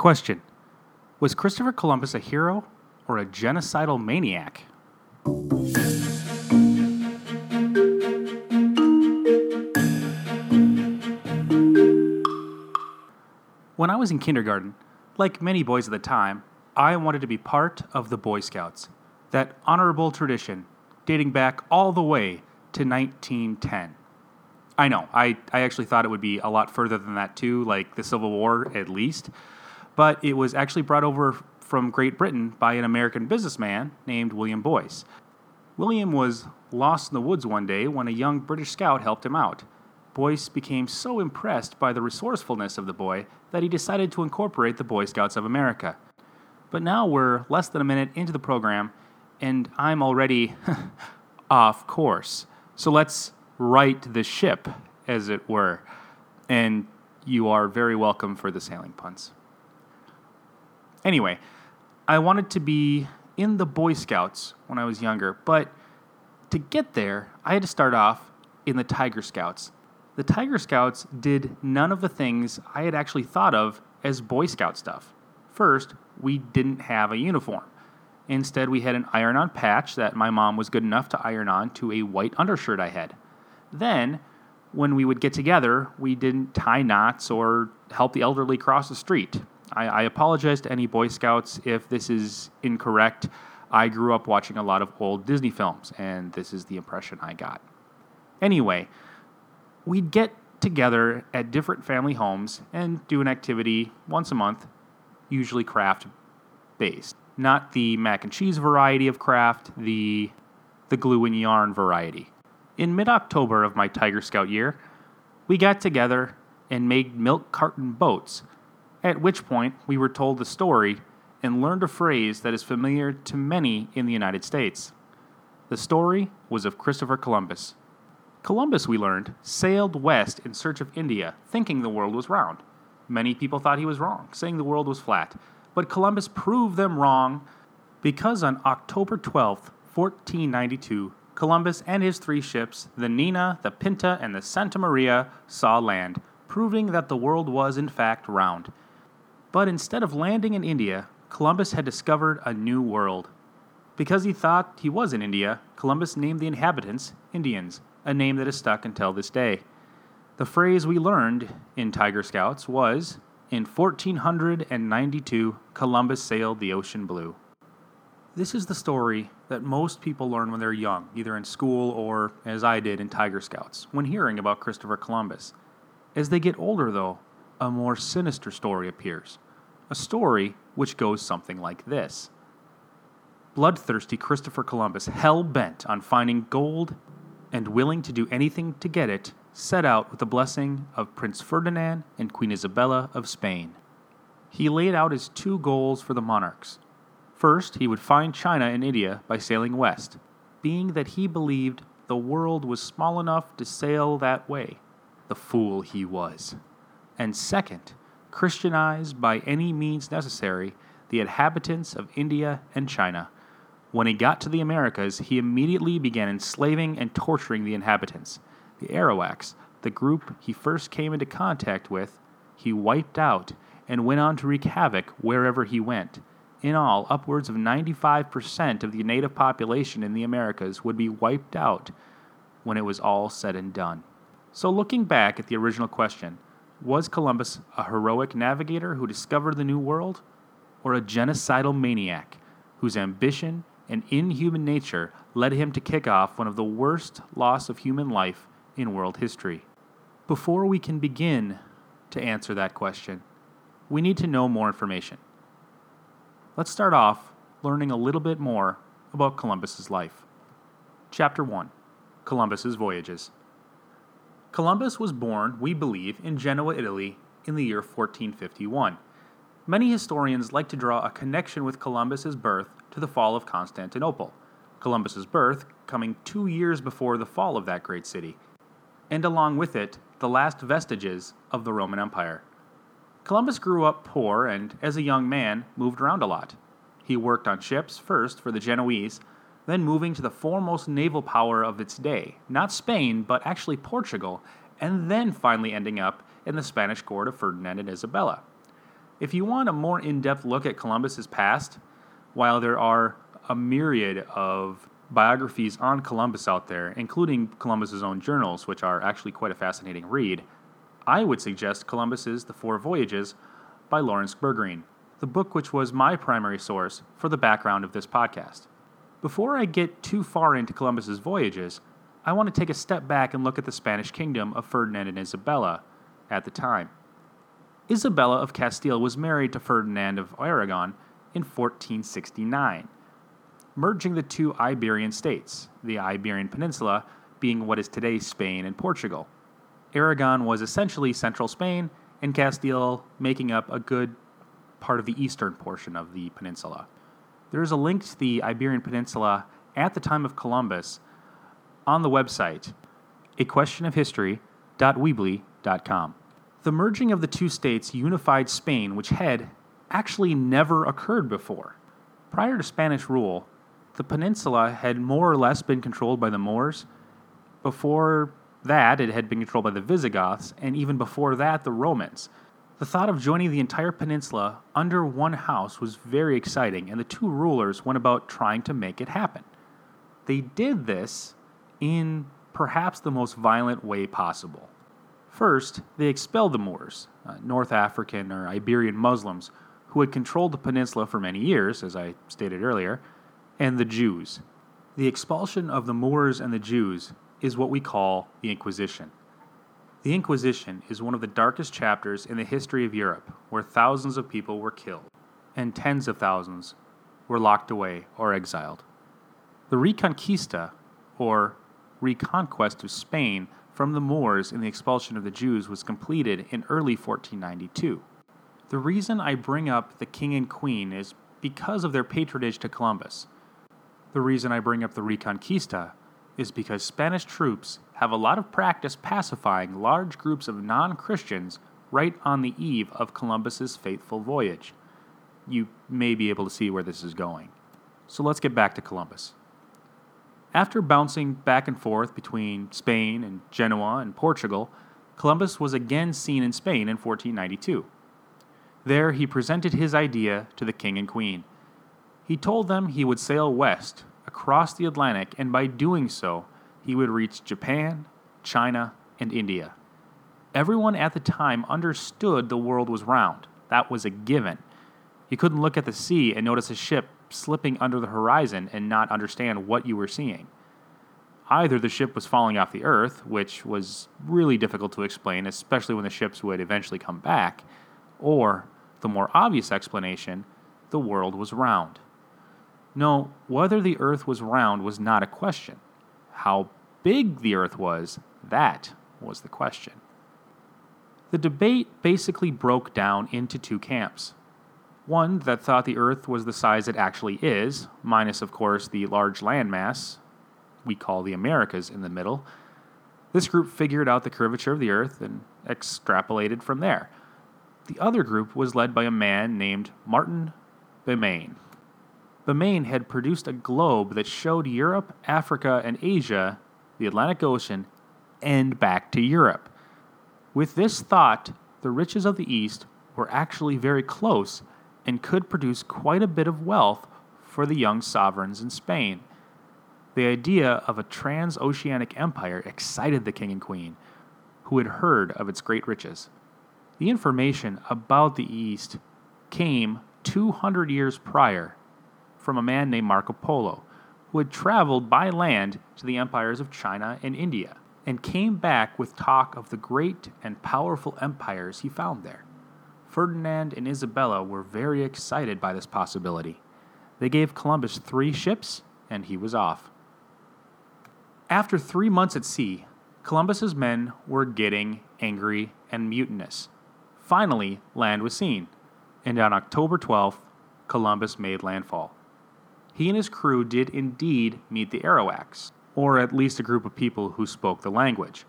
Question Was Christopher Columbus a hero or a genocidal maniac? When I was in kindergarten, like many boys at the time, I wanted to be part of the Boy Scouts, that honorable tradition dating back all the way to 1910. I know, I, I actually thought it would be a lot further than that too, like the Civil War at least, but it was actually brought over from Great Britain by an American businessman named William Boyce. William was lost in the woods one day when a young British scout helped him out. Boyce became so impressed by the resourcefulness of the boy that he decided to incorporate the Boy Scouts of America. But now we're less than a minute into the program, and I'm already off course. So let's right the ship, as it were. And you are very welcome for the sailing puns. Anyway, I wanted to be in the Boy Scouts when I was younger, but to get there, I had to start off in the Tiger Scouts. The Tiger Scouts did none of the things I had actually thought of as Boy Scout stuff. First, we didn't have a uniform. Instead, we had an iron on patch that my mom was good enough to iron on to a white undershirt I had. Then, when we would get together, we didn't tie knots or help the elderly cross the street. I, I apologize to any Boy Scouts if this is incorrect. I grew up watching a lot of old Disney films, and this is the impression I got. Anyway, we'd get together at different family homes and do an activity once a month, usually craft based. Not the mac and cheese variety of craft, the, the glue and yarn variety. In mid October of my Tiger Scout year, we got together and made milk carton boats, at which point we were told the story and learned a phrase that is familiar to many in the United States. The story was of Christopher Columbus. Columbus, we learned, sailed west in search of India, thinking the world was round. Many people thought he was wrong, saying the world was flat. But Columbus proved them wrong because on October 12, 1492, Columbus and his three ships, the Nina, the Pinta, and the Santa Maria, saw land, proving that the world was in fact round. But instead of landing in India, Columbus had discovered a new world. Because he thought he was in India, Columbus named the inhabitants Indians, a name that is stuck until this day. The phrase we learned in Tiger Scouts was In 1492, Columbus sailed the ocean blue. This is the story that most people learn when they're young, either in school or, as I did, in Tiger Scouts, when hearing about Christopher Columbus. As they get older, though, a more sinister story appears. A story which goes something like this Bloodthirsty Christopher Columbus, hell bent on finding gold and willing to do anything to get it, set out with the blessing of Prince Ferdinand and Queen Isabella of Spain. He laid out his two goals for the monarchs. First, he would find China and India by sailing west, being that he believed the world was small enough to sail that way. The fool he was. And second, Christianize by any means necessary the inhabitants of India and China when he got to the Americas, he immediately began enslaving and torturing the inhabitants. The Arawaks, the group he first came into contact with, he wiped out and went on to wreak havoc wherever he went. In all, upwards of 95% of the native population in the Americas would be wiped out when it was all said and done. So, looking back at the original question, was Columbus a heroic navigator who discovered the New World, or a genocidal maniac whose ambition and inhuman nature led him to kick off one of the worst loss of human life in world history. Before we can begin to answer that question, we need to know more information. Let's start off learning a little bit more about Columbus's life. Chapter 1 Columbus's Voyages. Columbus was born, we believe, in Genoa, Italy in the year 1451. Many historians like to draw a connection with Columbus's birth to the fall of Constantinople, Columbus's birth coming two years before the fall of that great city, and along with it, the last vestiges of the Roman Empire. Columbus grew up poor and, as a young man, moved around a lot. He worked on ships, first for the Genoese, then moving to the foremost naval power of its day, not Spain, but actually Portugal, and then finally ending up in the Spanish court of Ferdinand and Isabella. If you want a more in depth look at Columbus's past, while there are a myriad of biographies on Columbus out there, including Columbus's own journals, which are actually quite a fascinating read, I would suggest Columbus's The Four Voyages by Laurence Bergreen, the book which was my primary source for the background of this podcast. Before I get too far into Columbus's voyages, I want to take a step back and look at the Spanish kingdom of Ferdinand and Isabella at the time. Isabella of Castile was married to Ferdinand of Aragon in 1469, merging the two Iberian states, the Iberian Peninsula being what is today Spain and Portugal. Aragon was essentially central Spain, and Castile making up a good part of the eastern portion of the peninsula. There is a link to the Iberian Peninsula at the time of Columbus on the website, aquestionofhistory.weebly.com. The merging of the two states unified Spain, which had actually never occurred before. Prior to Spanish rule, the peninsula had more or less been controlled by the Moors. Before that, it had been controlled by the Visigoths, and even before that, the Romans. The thought of joining the entire peninsula under one house was very exciting, and the two rulers went about trying to make it happen. They did this in perhaps the most violent way possible. First, they expelled the Moors, uh, North African or Iberian Muslims, who had controlled the peninsula for many years, as I stated earlier, and the Jews. The expulsion of the Moors and the Jews is what we call the Inquisition. The Inquisition is one of the darkest chapters in the history of Europe, where thousands of people were killed and tens of thousands were locked away or exiled. The Reconquista, or reconquest of Spain from the Moors in the expulsion of the Jews, was completed in early 1492. The reason I bring up the king and queen is because of their patronage to Columbus. The reason I bring up the Reconquista is because Spanish troops have a lot of practice pacifying large groups of non Christians right on the eve of Columbus's fateful voyage. You may be able to see where this is going. So let's get back to Columbus. After bouncing back and forth between Spain and Genoa and Portugal, Columbus was again seen in Spain in 1492. There he presented his idea to the king and queen. He told them he would sail west across the Atlantic, and by doing so, he would reach Japan, China, and India. Everyone at the time understood the world was round. That was a given. You couldn't look at the sea and notice a ship slipping under the horizon and not understand what you were seeing. Either the ship was falling off the earth, which was really difficult to explain, especially when the ships would eventually come back, or, the more obvious explanation, the world was round. No, whether the earth was round was not a question. How big the earth was, that was the question. The debate basically broke down into two camps. One that thought the earth was the size it actually is, minus, of course, the large landmass we call the Americas in the middle. This group figured out the curvature of the earth and extrapolated from there. The other group was led by a man named Martin Behaim. Behaim had produced a globe that showed Europe, Africa, and Asia, the Atlantic Ocean, and back to Europe. With this thought, the riches of the East were actually very close and could produce quite a bit of wealth for the young sovereigns in Spain. The idea of a transoceanic empire excited the king and queen, who had heard of its great riches. The information about the East came 200 years prior from a man named Marco Polo, who had traveled by land to the empires of China and India, and came back with talk of the great and powerful empires he found there. Ferdinand and Isabella were very excited by this possibility. They gave Columbus three ships, and he was off. After three months at sea, Columbus's men were getting angry and mutinous. Finally, land was seen, and on October 12th, Columbus made landfall he and his crew did indeed meet the Arawaks, or at least a group of people who spoke the language.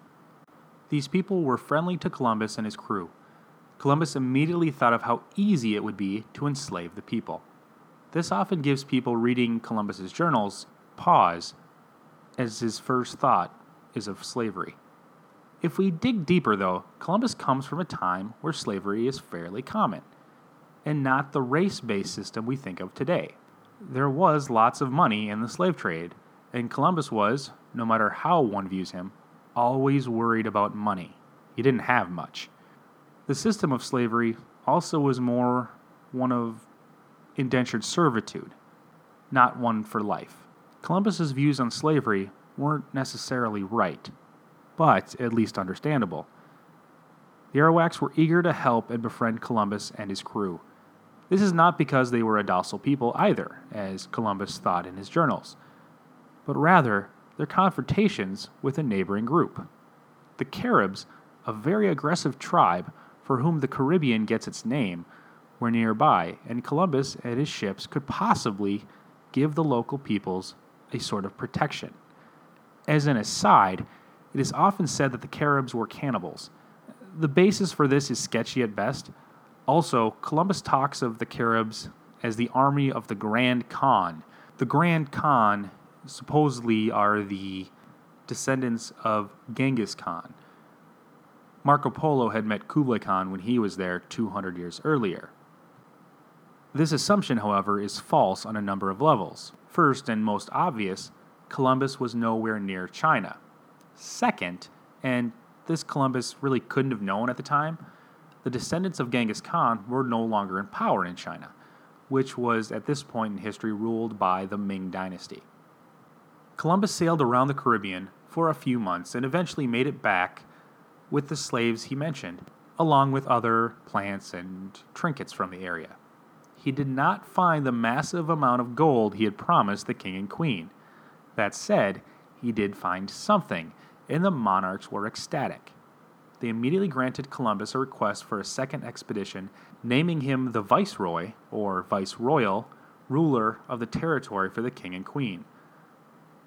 These people were friendly to Columbus and his crew. Columbus immediately thought of how easy it would be to enslave the people. This often gives people reading Columbus's journals pause, as his first thought is of slavery. If we dig deeper, though, Columbus comes from a time where slavery is fairly common. and not the race based system we think of today. There was lots of money in the slave trade, and Columbus was, no matter how one views him, always worried about money. He didn't have much. The system of slavery also was more one of indentured servitude, not one for life. Columbus's views on slavery weren't necessarily right, but at least understandable. The Arawaks were eager to help and befriend Columbus and his crew. This is not because they were a docile people either, as Columbus thought in his journals, but rather their confrontations with a neighboring group. The Caribs, a very aggressive tribe for whom the Caribbean gets its name, were nearby, and Columbus and his ships could possibly give the local peoples a sort of protection. As an aside, it is often said that the Caribs were cannibals. The basis for this is sketchy at best. Also, Columbus talks of the Caribs as the army of the Grand Khan. The Grand Khan supposedly are the descendants of Genghis Khan. Marco Polo had met Kublai Khan when he was there 200 years earlier. This assumption, however, is false on a number of levels. First and most obvious, Columbus was nowhere near China. Second, and this Columbus really couldn't have known at the time, the descendants of Genghis Khan were no longer in power in China, which was at this point in history ruled by the Ming Dynasty. Columbus sailed around the Caribbean for a few months and eventually made it back with the slaves he mentioned, along with other plants and trinkets from the area. He did not find the massive amount of gold he had promised the king and queen. That said, he did find something, and the monarchs were ecstatic. They immediately granted Columbus a request for a second expedition, naming him the viceroy, or viceroyal, ruler of the territory for the king and queen.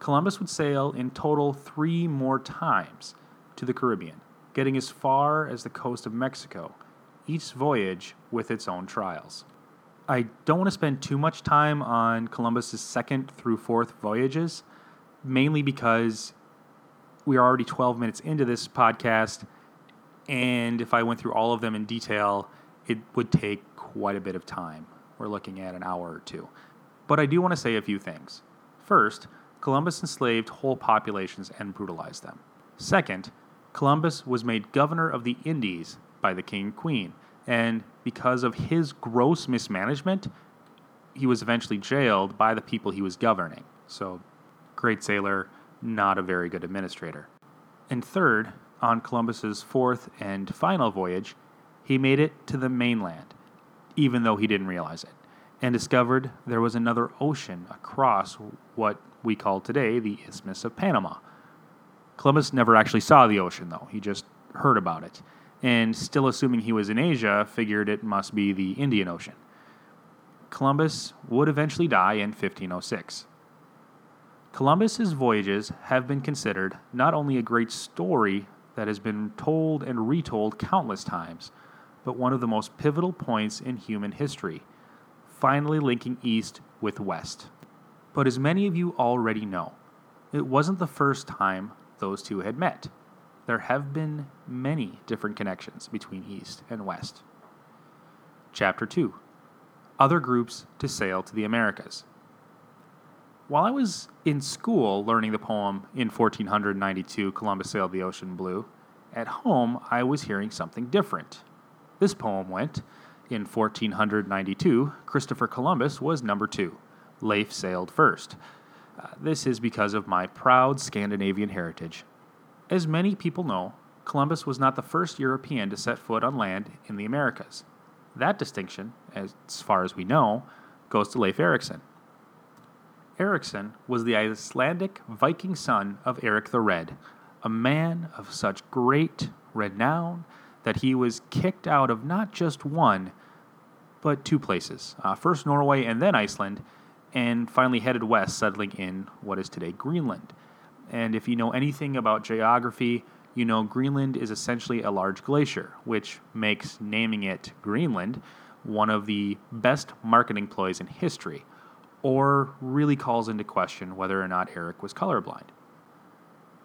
Columbus would sail in total three more times to the Caribbean, getting as far as the coast of Mexico, each voyage with its own trials. I don't want to spend too much time on Columbus's second through fourth voyages, mainly because we are already 12 minutes into this podcast, and if I went through all of them in detail, it would take quite a bit of time. We're looking at an hour or two. But I do want to say a few things. First, Columbus enslaved whole populations and brutalized them. Second, Columbus was made governor of the Indies by the king and queen, and because of his gross mismanagement, he was eventually jailed by the people he was governing. So, great sailor, not a very good administrator. And third, on Columbus's fourth and final voyage, he made it to the mainland, even though he didn't realize it, and discovered there was another ocean across what we call today the Isthmus of Panama. Columbus never actually saw the ocean, though, he just heard about it, and still assuming he was in Asia, figured it must be the Indian Ocean. Columbus would eventually die in 1506. Columbus's voyages have been considered not only a great story that has been told and retold countless times, but one of the most pivotal points in human history, finally linking East with West. But as many of you already know, it wasn't the first time those two had met. There have been many different connections between East and West. Chapter 2 Other Groups to Sail to the Americas. While I was in school learning the poem In 1492 Columbus Sailed the Ocean Blue, at home I was hearing something different. This poem went In 1492, Christopher Columbus was number two. Leif sailed first. Uh, this is because of my proud Scandinavian heritage. As many people know, Columbus was not the first European to set foot on land in the Americas. That distinction, as far as we know, goes to Leif Erikson. Erikson was the Icelandic Viking son of Eric the Red, a man of such great renown that he was kicked out of not just one, but two places uh, first Norway and then Iceland, and finally headed west, settling in what is today Greenland. And if you know anything about geography, you know Greenland is essentially a large glacier, which makes naming it Greenland one of the best marketing ploys in history, or really calls into question whether or not Eric was colorblind.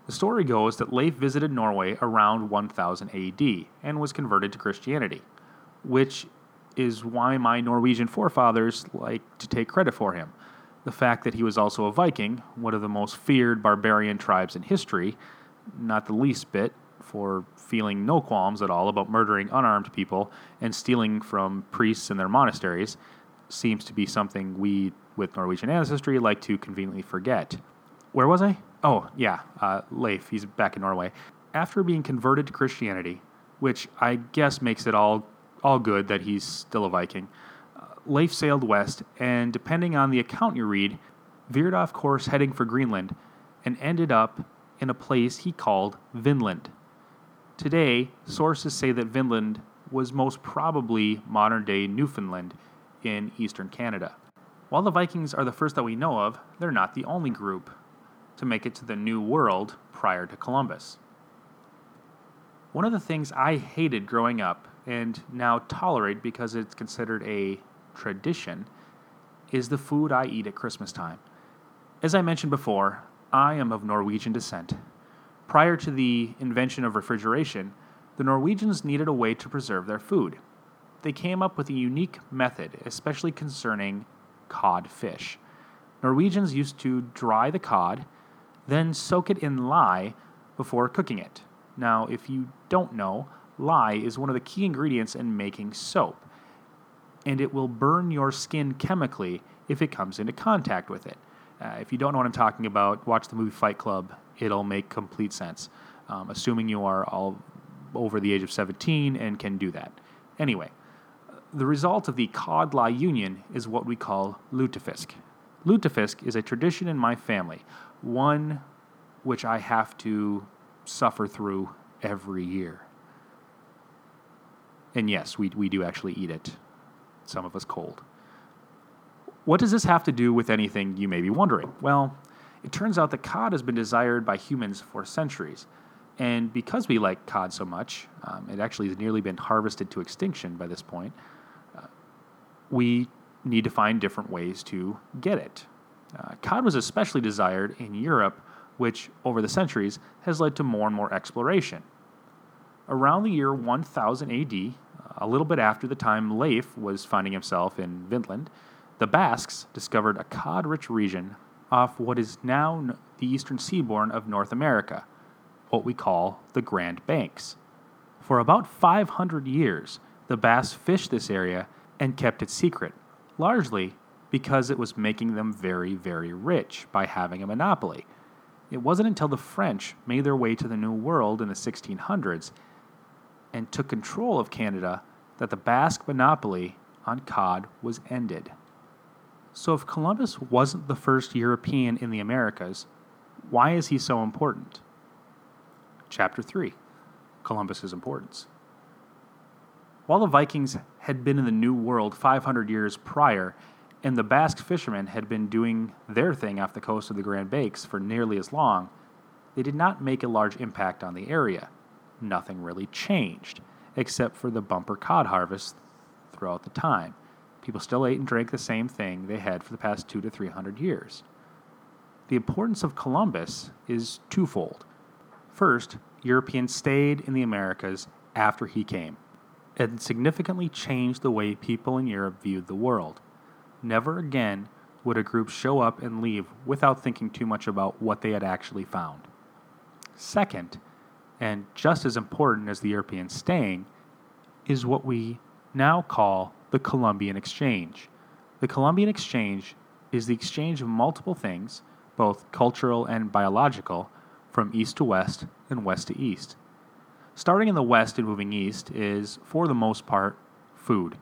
The story goes that Leif visited Norway around 1000 AD and was converted to Christianity, which is why my Norwegian forefathers like to take credit for him. The fact that he was also a Viking, one of the most feared barbarian tribes in history, not the least bit, for feeling no qualms at all about murdering unarmed people and stealing from priests in their monasteries, seems to be something we, with Norwegian ancestry, like to conveniently forget. Where was I? Oh, yeah, uh, Leif. He's back in Norway. After being converted to Christianity, which I guess makes it all all good that he's still a Viking. Uh, Leif sailed west, and depending on the account you read, veered off course heading for Greenland, and ended up in a place he called Vinland. Today, sources say that Vinland was most probably modern day Newfoundland in eastern Canada. While the Vikings are the first that we know of, they're not the only group to make it to the New World prior to Columbus. One of the things I hated growing up and now tolerate because it's considered a tradition is the food I eat at Christmas time. As I mentioned before, I am of Norwegian descent. Prior to the invention of refrigeration, the Norwegians needed a way to preserve their food. They came up with a unique method, especially concerning cod fish. Norwegians used to dry the cod, then soak it in lye before cooking it. Now, if you don't know, lye is one of the key ingredients in making soap, and it will burn your skin chemically if it comes into contact with it. Uh, if you don't know what I'm talking about, watch the movie Fight Club. It'll make complete sense, um, assuming you are all over the age of 17 and can do that. Anyway, the result of the cod lye union is what we call lutefisk. Lutefisk is a tradition in my family, one which I have to suffer through every year. And yes, we, we do actually eat it, some of us cold. What does this have to do with anything, you may be wondering? Well, it turns out that cod has been desired by humans for centuries. And because we like cod so much, um, it actually has nearly been harvested to extinction by this point, we need to find different ways to get it. Uh, cod was especially desired in Europe which over the centuries has led to more and more exploration. Around the year 1000 AD, a little bit after the time Leif was finding himself in Vinland, the Basques discovered a cod rich region off what is now the eastern seaboard of North America, what we call the Grand Banks. For about 500 years, the Basques fished this area and kept it secret, largely because it was making them very, very rich by having a monopoly. It wasn't until the French made their way to the New World in the 1600s and took control of Canada that the Basque monopoly on cod was ended. So, if Columbus wasn't the first European in the Americas, why is he so important? Chapter 3 Columbus's Importance. While the Vikings had been in the New World 500 years prior and the Basque fishermen had been doing their thing off the coast of the Grand Banks for nearly as long, they did not make a large impact on the area. Nothing really changed, except for the bumper cod harvest throughout the time. People still ate and drank the same thing they had for the past two to three hundred years. The importance of Columbus is twofold. First, Europeans stayed in the Americas after he came and significantly changed the way people in Europe viewed the world. Never again would a group show up and leave without thinking too much about what they had actually found. Second, and just as important as the Europeans staying, is what we now call the Columbian Exchange. The Columbian Exchange is the exchange of multiple things, both cultural and biological, from east to west and west to east. Starting in the west and moving east is, for the most part, food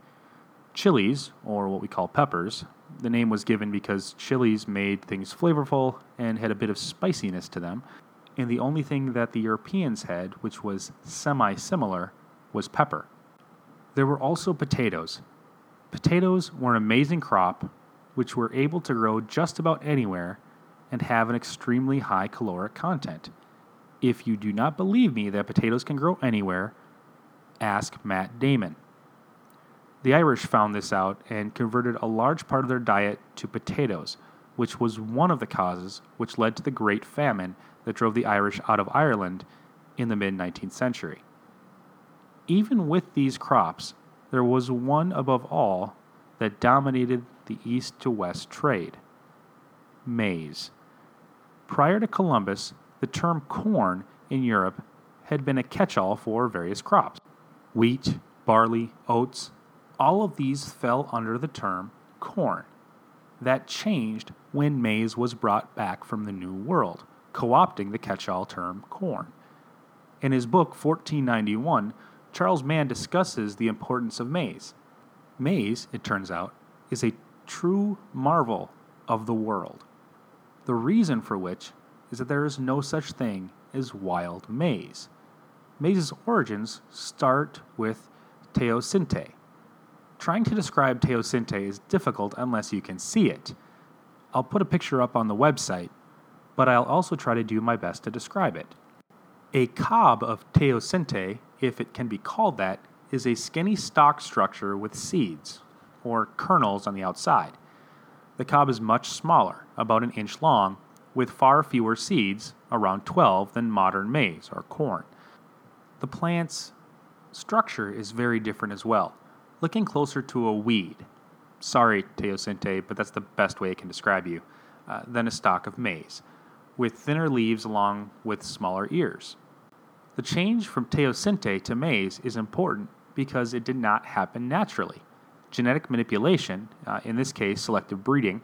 chilies, or what we call peppers. The name was given because chilies made things flavorful and had a bit of spiciness to them. And the only thing that the Europeans had, which was semi similar, was pepper. There were also potatoes. Potatoes were an amazing crop which were able to grow just about anywhere and have an extremely high caloric content. If you do not believe me that potatoes can grow anywhere, ask Matt Damon. The Irish found this out and converted a large part of their diet to potatoes, which was one of the causes which led to the Great Famine that drove the Irish out of Ireland in the mid 19th century. Even with these crops, there was one above all that dominated the east to west trade maize. Prior to Columbus, the term corn in Europe had been a catch all for various crops. Wheat, barley, oats, all of these fell under the term corn. That changed when maize was brought back from the New World, co opting the catch all term corn. In his book 1491, Charles Mann discusses the importance of maize. Maize, it turns out, is a true marvel of the world. The reason for which is that there is no such thing as wild maize. Maize's origins start with teosinte. Trying to describe teosinte is difficult unless you can see it. I'll put a picture up on the website, but I'll also try to do my best to describe it. A cob of teosinte, if it can be called that, is a skinny stalk structure with seeds, or kernels on the outside. The cob is much smaller, about an inch long, with far fewer seeds, around 12, than modern maize or corn. The plant's structure is very different as well, looking closer to a weed. Sorry, teosinte, but that's the best way I can describe you, uh, than a stalk of maize, with thinner leaves along with smaller ears. The change from teosinte to maize is important because it did not happen naturally. Genetic manipulation, uh, in this case selective breeding,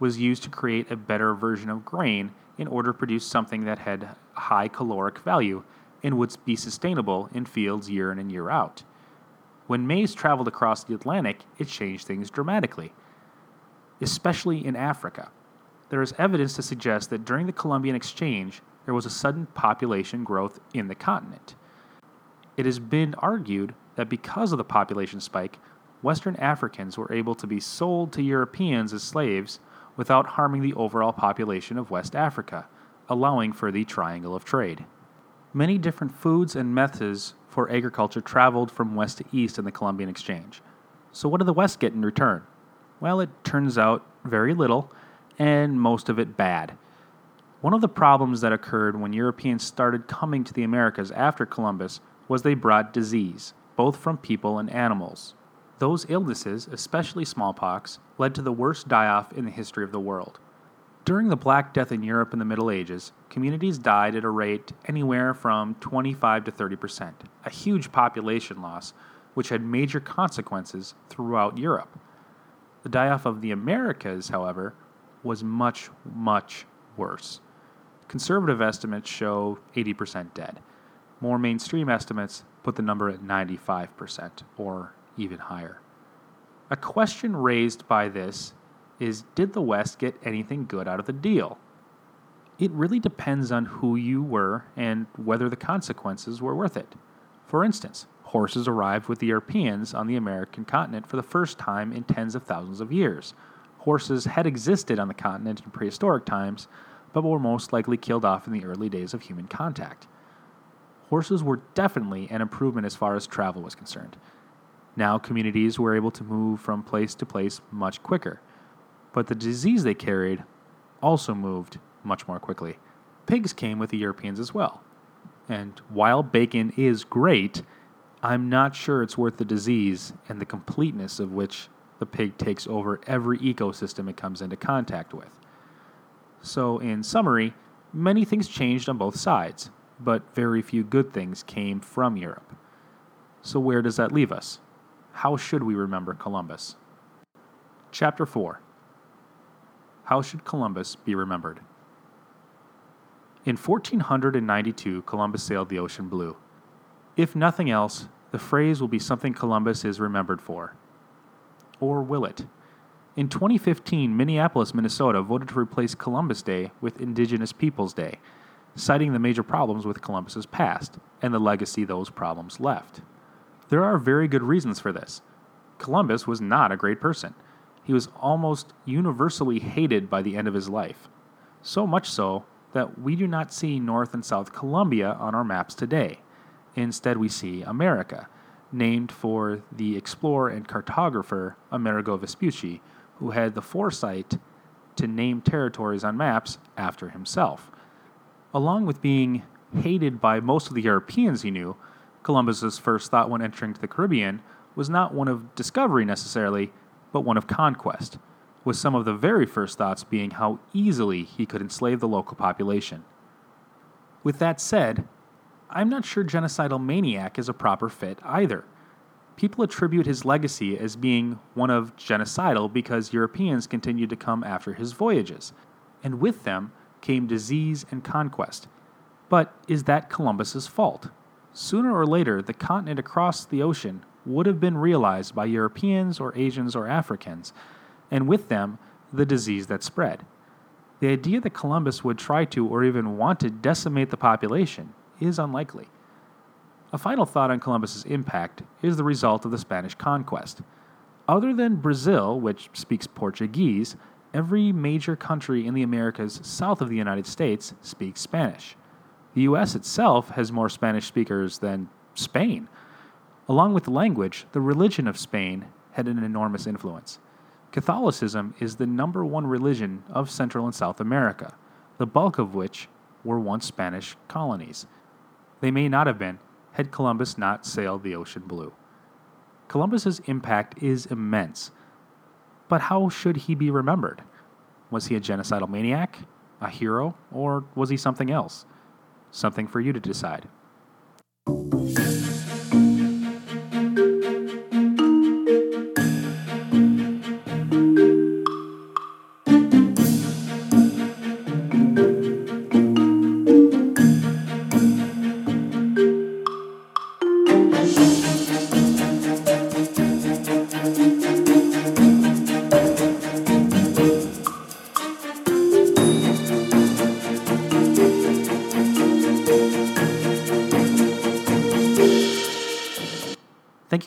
was used to create a better version of grain in order to produce something that had high caloric value and would be sustainable in fields year in and year out. When maize traveled across the Atlantic, it changed things dramatically, especially in Africa. There is evidence to suggest that during the Columbian Exchange, there was a sudden population growth in the continent. It has been argued that because of the population spike, Western Africans were able to be sold to Europeans as slaves without harming the overall population of West Africa, allowing for the triangle of trade. Many different foods and methods for agriculture traveled from west to east in the Columbian Exchange. So, what did the West get in return? Well, it turns out very little, and most of it bad. One of the problems that occurred when Europeans started coming to the Americas after Columbus was they brought disease, both from people and animals. Those illnesses, especially smallpox, led to the worst die off in the history of the world. During the Black Death in Europe in the Middle Ages, communities died at a rate anywhere from 25 to 30 percent, a huge population loss which had major consequences throughout Europe. The die off of the Americas, however, was much, much worse. Conservative estimates show 80% dead. More mainstream estimates put the number at 95% or even higher. A question raised by this is Did the West get anything good out of the deal? It really depends on who you were and whether the consequences were worth it. For instance, horses arrived with the Europeans on the American continent for the first time in tens of thousands of years. Horses had existed on the continent in prehistoric times, but were most likely killed off in the early days of human contact. Horses were definitely an improvement as far as travel was concerned. Now, communities were able to move from place to place much quicker, but the disease they carried also moved much more quickly. Pigs came with the Europeans as well. And while bacon is great, I'm not sure it's worth the disease and the completeness of which the pig takes over every ecosystem it comes into contact with. So, in summary, many things changed on both sides, but very few good things came from Europe. So, where does that leave us? How should we remember Columbus? Chapter 4 How should Columbus be remembered? In 1492, Columbus sailed the ocean blue. If nothing else, the phrase will be something Columbus is remembered for. Or will it? In 2015, Minneapolis, Minnesota voted to replace Columbus Day with Indigenous Peoples Day, citing the major problems with Columbus's past and the legacy those problems left. There are very good reasons for this. Columbus was not a great person. He was almost universally hated by the end of his life. So much so that we do not see North and South Columbia on our maps today. Instead, we see America, named for the explorer and cartographer Amerigo Vespucci, who had the foresight to name territories on maps after himself. Along with being hated by most of the Europeans he knew, Columbus's first thought when entering the Caribbean was not one of discovery necessarily, but one of conquest, with some of the very first thoughts being how easily he could enslave the local population. With that said, I'm not sure genocidal maniac is a proper fit either. People attribute his legacy as being one of genocidal because Europeans continued to come after his voyages, and with them came disease and conquest. But is that Columbus's fault? Sooner or later, the continent across the ocean would have been realized by Europeans or Asians or Africans, and with them, the disease that spread. The idea that Columbus would try to or even want to decimate the population is unlikely. A final thought on Columbus's impact is the result of the Spanish conquest. Other than Brazil, which speaks Portuguese, every major country in the Americas south of the United States speaks Spanish. The US itself has more Spanish speakers than Spain. Along with the language, the religion of Spain had an enormous influence. Catholicism is the number one religion of Central and South America, the bulk of which were once Spanish colonies. They may not have been had Columbus not sailed the ocean blue. Columbus's impact is immense. But how should he be remembered? Was he a genocidal maniac, a hero, or was he something else? Something for you to decide.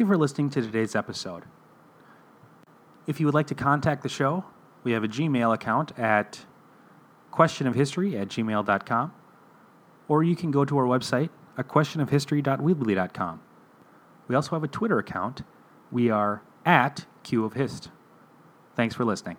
For listening to today's episode. If you would like to contact the show, we have a Gmail account at questionofhistory at gmail.com, or you can go to our website, a questionofhistory.weebly.com. We also have a Twitter account. We are at Q of Hist. Thanks for listening.